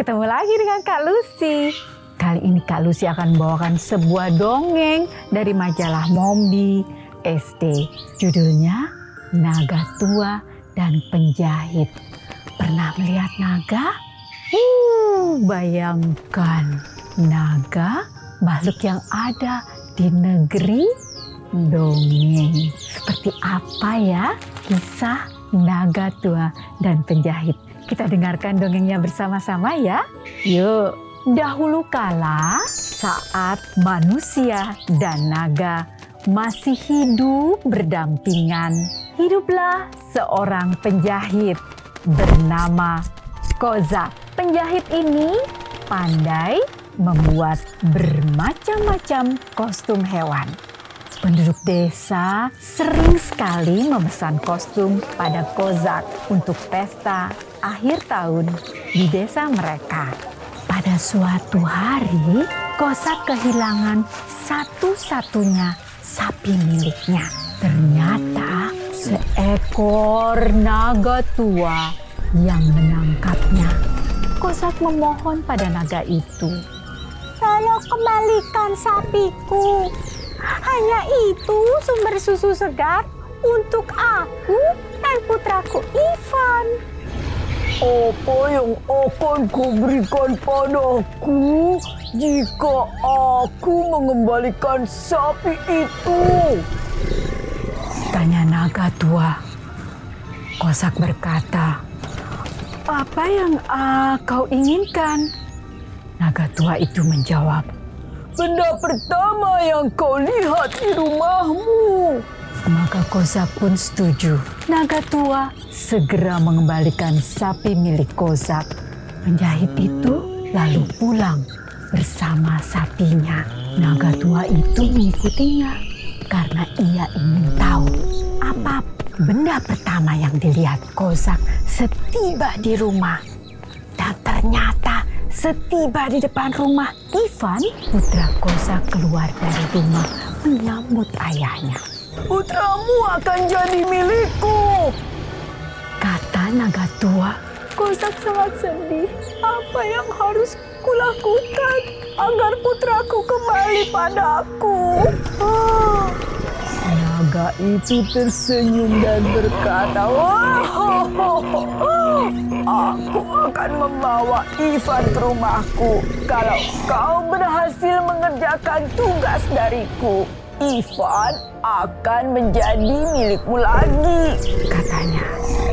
Ketemu lagi dengan Kak Lucy. Kali ini Kak Lucy akan membawakan sebuah dongeng dari majalah Mombi SD. Judulnya Naga Tua dan Penjahit. Pernah melihat naga? Uh, bayangkan naga makhluk yang ada di negeri dongeng. Seperti apa ya kisah naga tua dan penjahit? Kita dengarkan dongengnya bersama-sama ya. Yuk, dahulu kala saat manusia dan naga masih hidup berdampingan, hiduplah seorang penjahit bernama Kozak. Penjahit ini pandai membuat bermacam-macam kostum hewan. Penduduk desa sering sekali memesan kostum pada Kozak untuk pesta akhir tahun di desa mereka. Pada suatu hari, Kozak kehilangan satu-satunya sapi miliknya. Ternyata seekor naga tua yang menangkapnya. Kozak memohon pada naga itu. Tolong kembalikan sapiku. Hanya itu sumber susu segar untuk aku dan putraku Ivan. Apa yang akan kuberikan padaku jika aku mengembalikan sapi itu? Tanya naga tua. Kosak berkata, apa yang uh, kau inginkan? Naga tua itu menjawab, benda pertama yang kau lihat di rumahmu. Maka Kozak pun setuju. Naga tua segera mengembalikan sapi milik Kozak. Penjahit itu lalu pulang bersama sapinya. Naga tua itu mengikutinya karena ia ingin tahu apa benda pertama yang dilihat Kozak setiba di rumah. Dan ternyata Setiba di depan rumah, Ivan, putra Kosa keluar dari rumah menyambut ayahnya. Putramu akan jadi milikku. Kata naga tua, Kosak sangat sedih. Apa yang harus kulakukan agar putraku kembali padaku? Oh. Naga itu tersenyum dan berkata, oh, oh, oh, Aku akan membawa Ivan ke rumahku kalau kau berhasil mengerjakan tugas dariku. Ivan akan menjadi milikmu lagi. Katanya,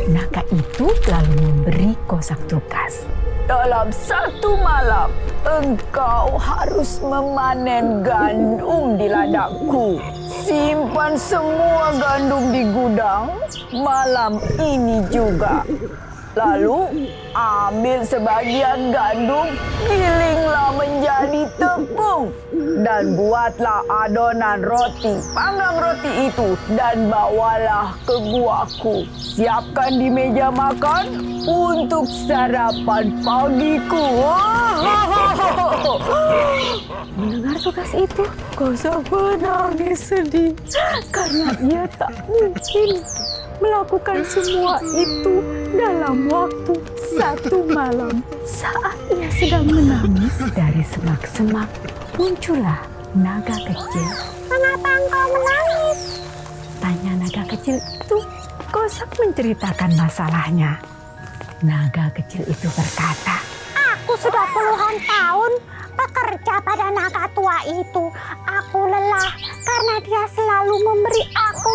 naga itu lalu memberi kosak tugas. Dalam satu malam, engkau harus memanen gandum di ladangku. Simpan semua gandum di gudang malam ini juga. Lalu ambil sebagian gandum, gilinglah menjadi tepung dan buatlah adonan roti. Panggang roti itu dan bawalah ke guaku. Siapkan di meja makan untuk sarapan pagiku. Mendengar tugas itu, Kosa menangis sedih karena ia tak mungkin melakukan semua itu dalam waktu satu malam. Saat ia sedang menangis dari semak-semak, muncullah naga kecil. Mengapa engkau menangis? Tanya naga kecil itu. Kosak menceritakan masalahnya. Naga kecil itu berkata, Aku sudah puluhan tahun bekerja pada naga tua itu. Aku lelah karena dia selalu memberi aku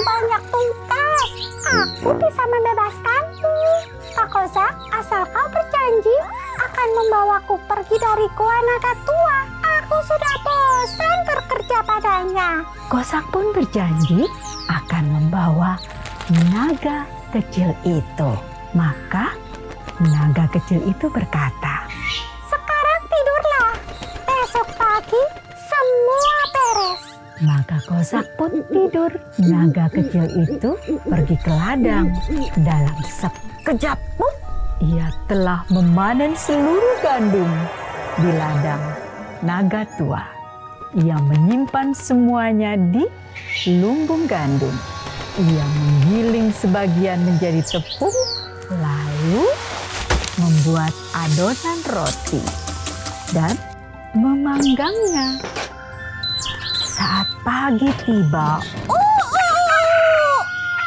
Kozak pun berjanji akan membawa naga kecil itu. Maka naga kecil itu berkata, Sekarang tidurlah. Besok pagi semua beres. Maka Kozak pun tidur. Naga kecil itu pergi ke ladang. Dalam sekejap pun ia telah memanen seluruh gandum di ladang naga tua. Ia menyimpan semuanya di lumbung gandum. Ia menggiling sebagian menjadi tepung, lalu membuat adonan roti dan memanggangnya. Saat pagi tiba,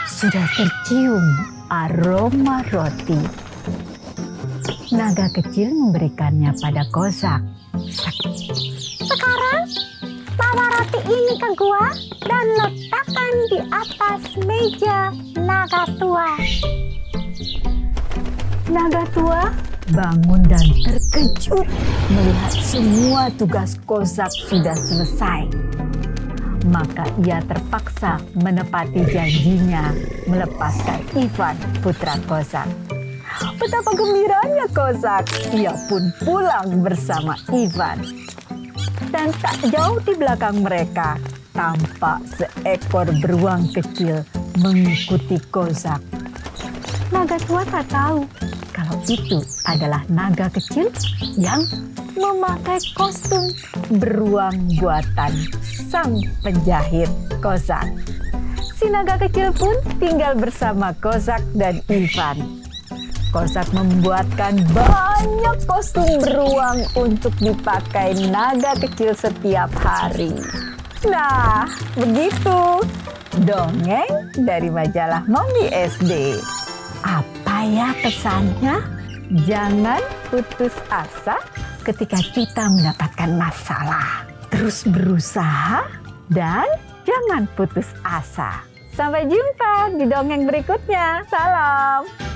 sudah tercium aroma roti. Naga kecil memberikannya pada Kozak. Roti ini ke gua dan letakkan di atas meja naga tua. Naga tua bangun dan terkejut melihat semua tugas Kozak sudah selesai. Maka ia terpaksa menepati janjinya melepaskan Ivan putra Kozak. Betapa gembiranya Kozak, ia pun pulang bersama Ivan. Dan tak jauh di belakang mereka, tampak seekor beruang kecil mengikuti Kozak. Naga tua tak tahu kalau itu adalah naga kecil yang memakai kostum beruang buatan sang penjahit Kozak. Si naga kecil pun tinggal bersama Kozak dan Ivan. Kozak membuatkan banyak kostum beruang untuk dipakai naga kecil setiap hari. Nah, begitu dongeng dari majalah Mommy SD. Apa ya pesannya? Jangan putus asa ketika kita mendapatkan masalah. Terus berusaha dan jangan putus asa. Sampai jumpa di dongeng berikutnya. Salam.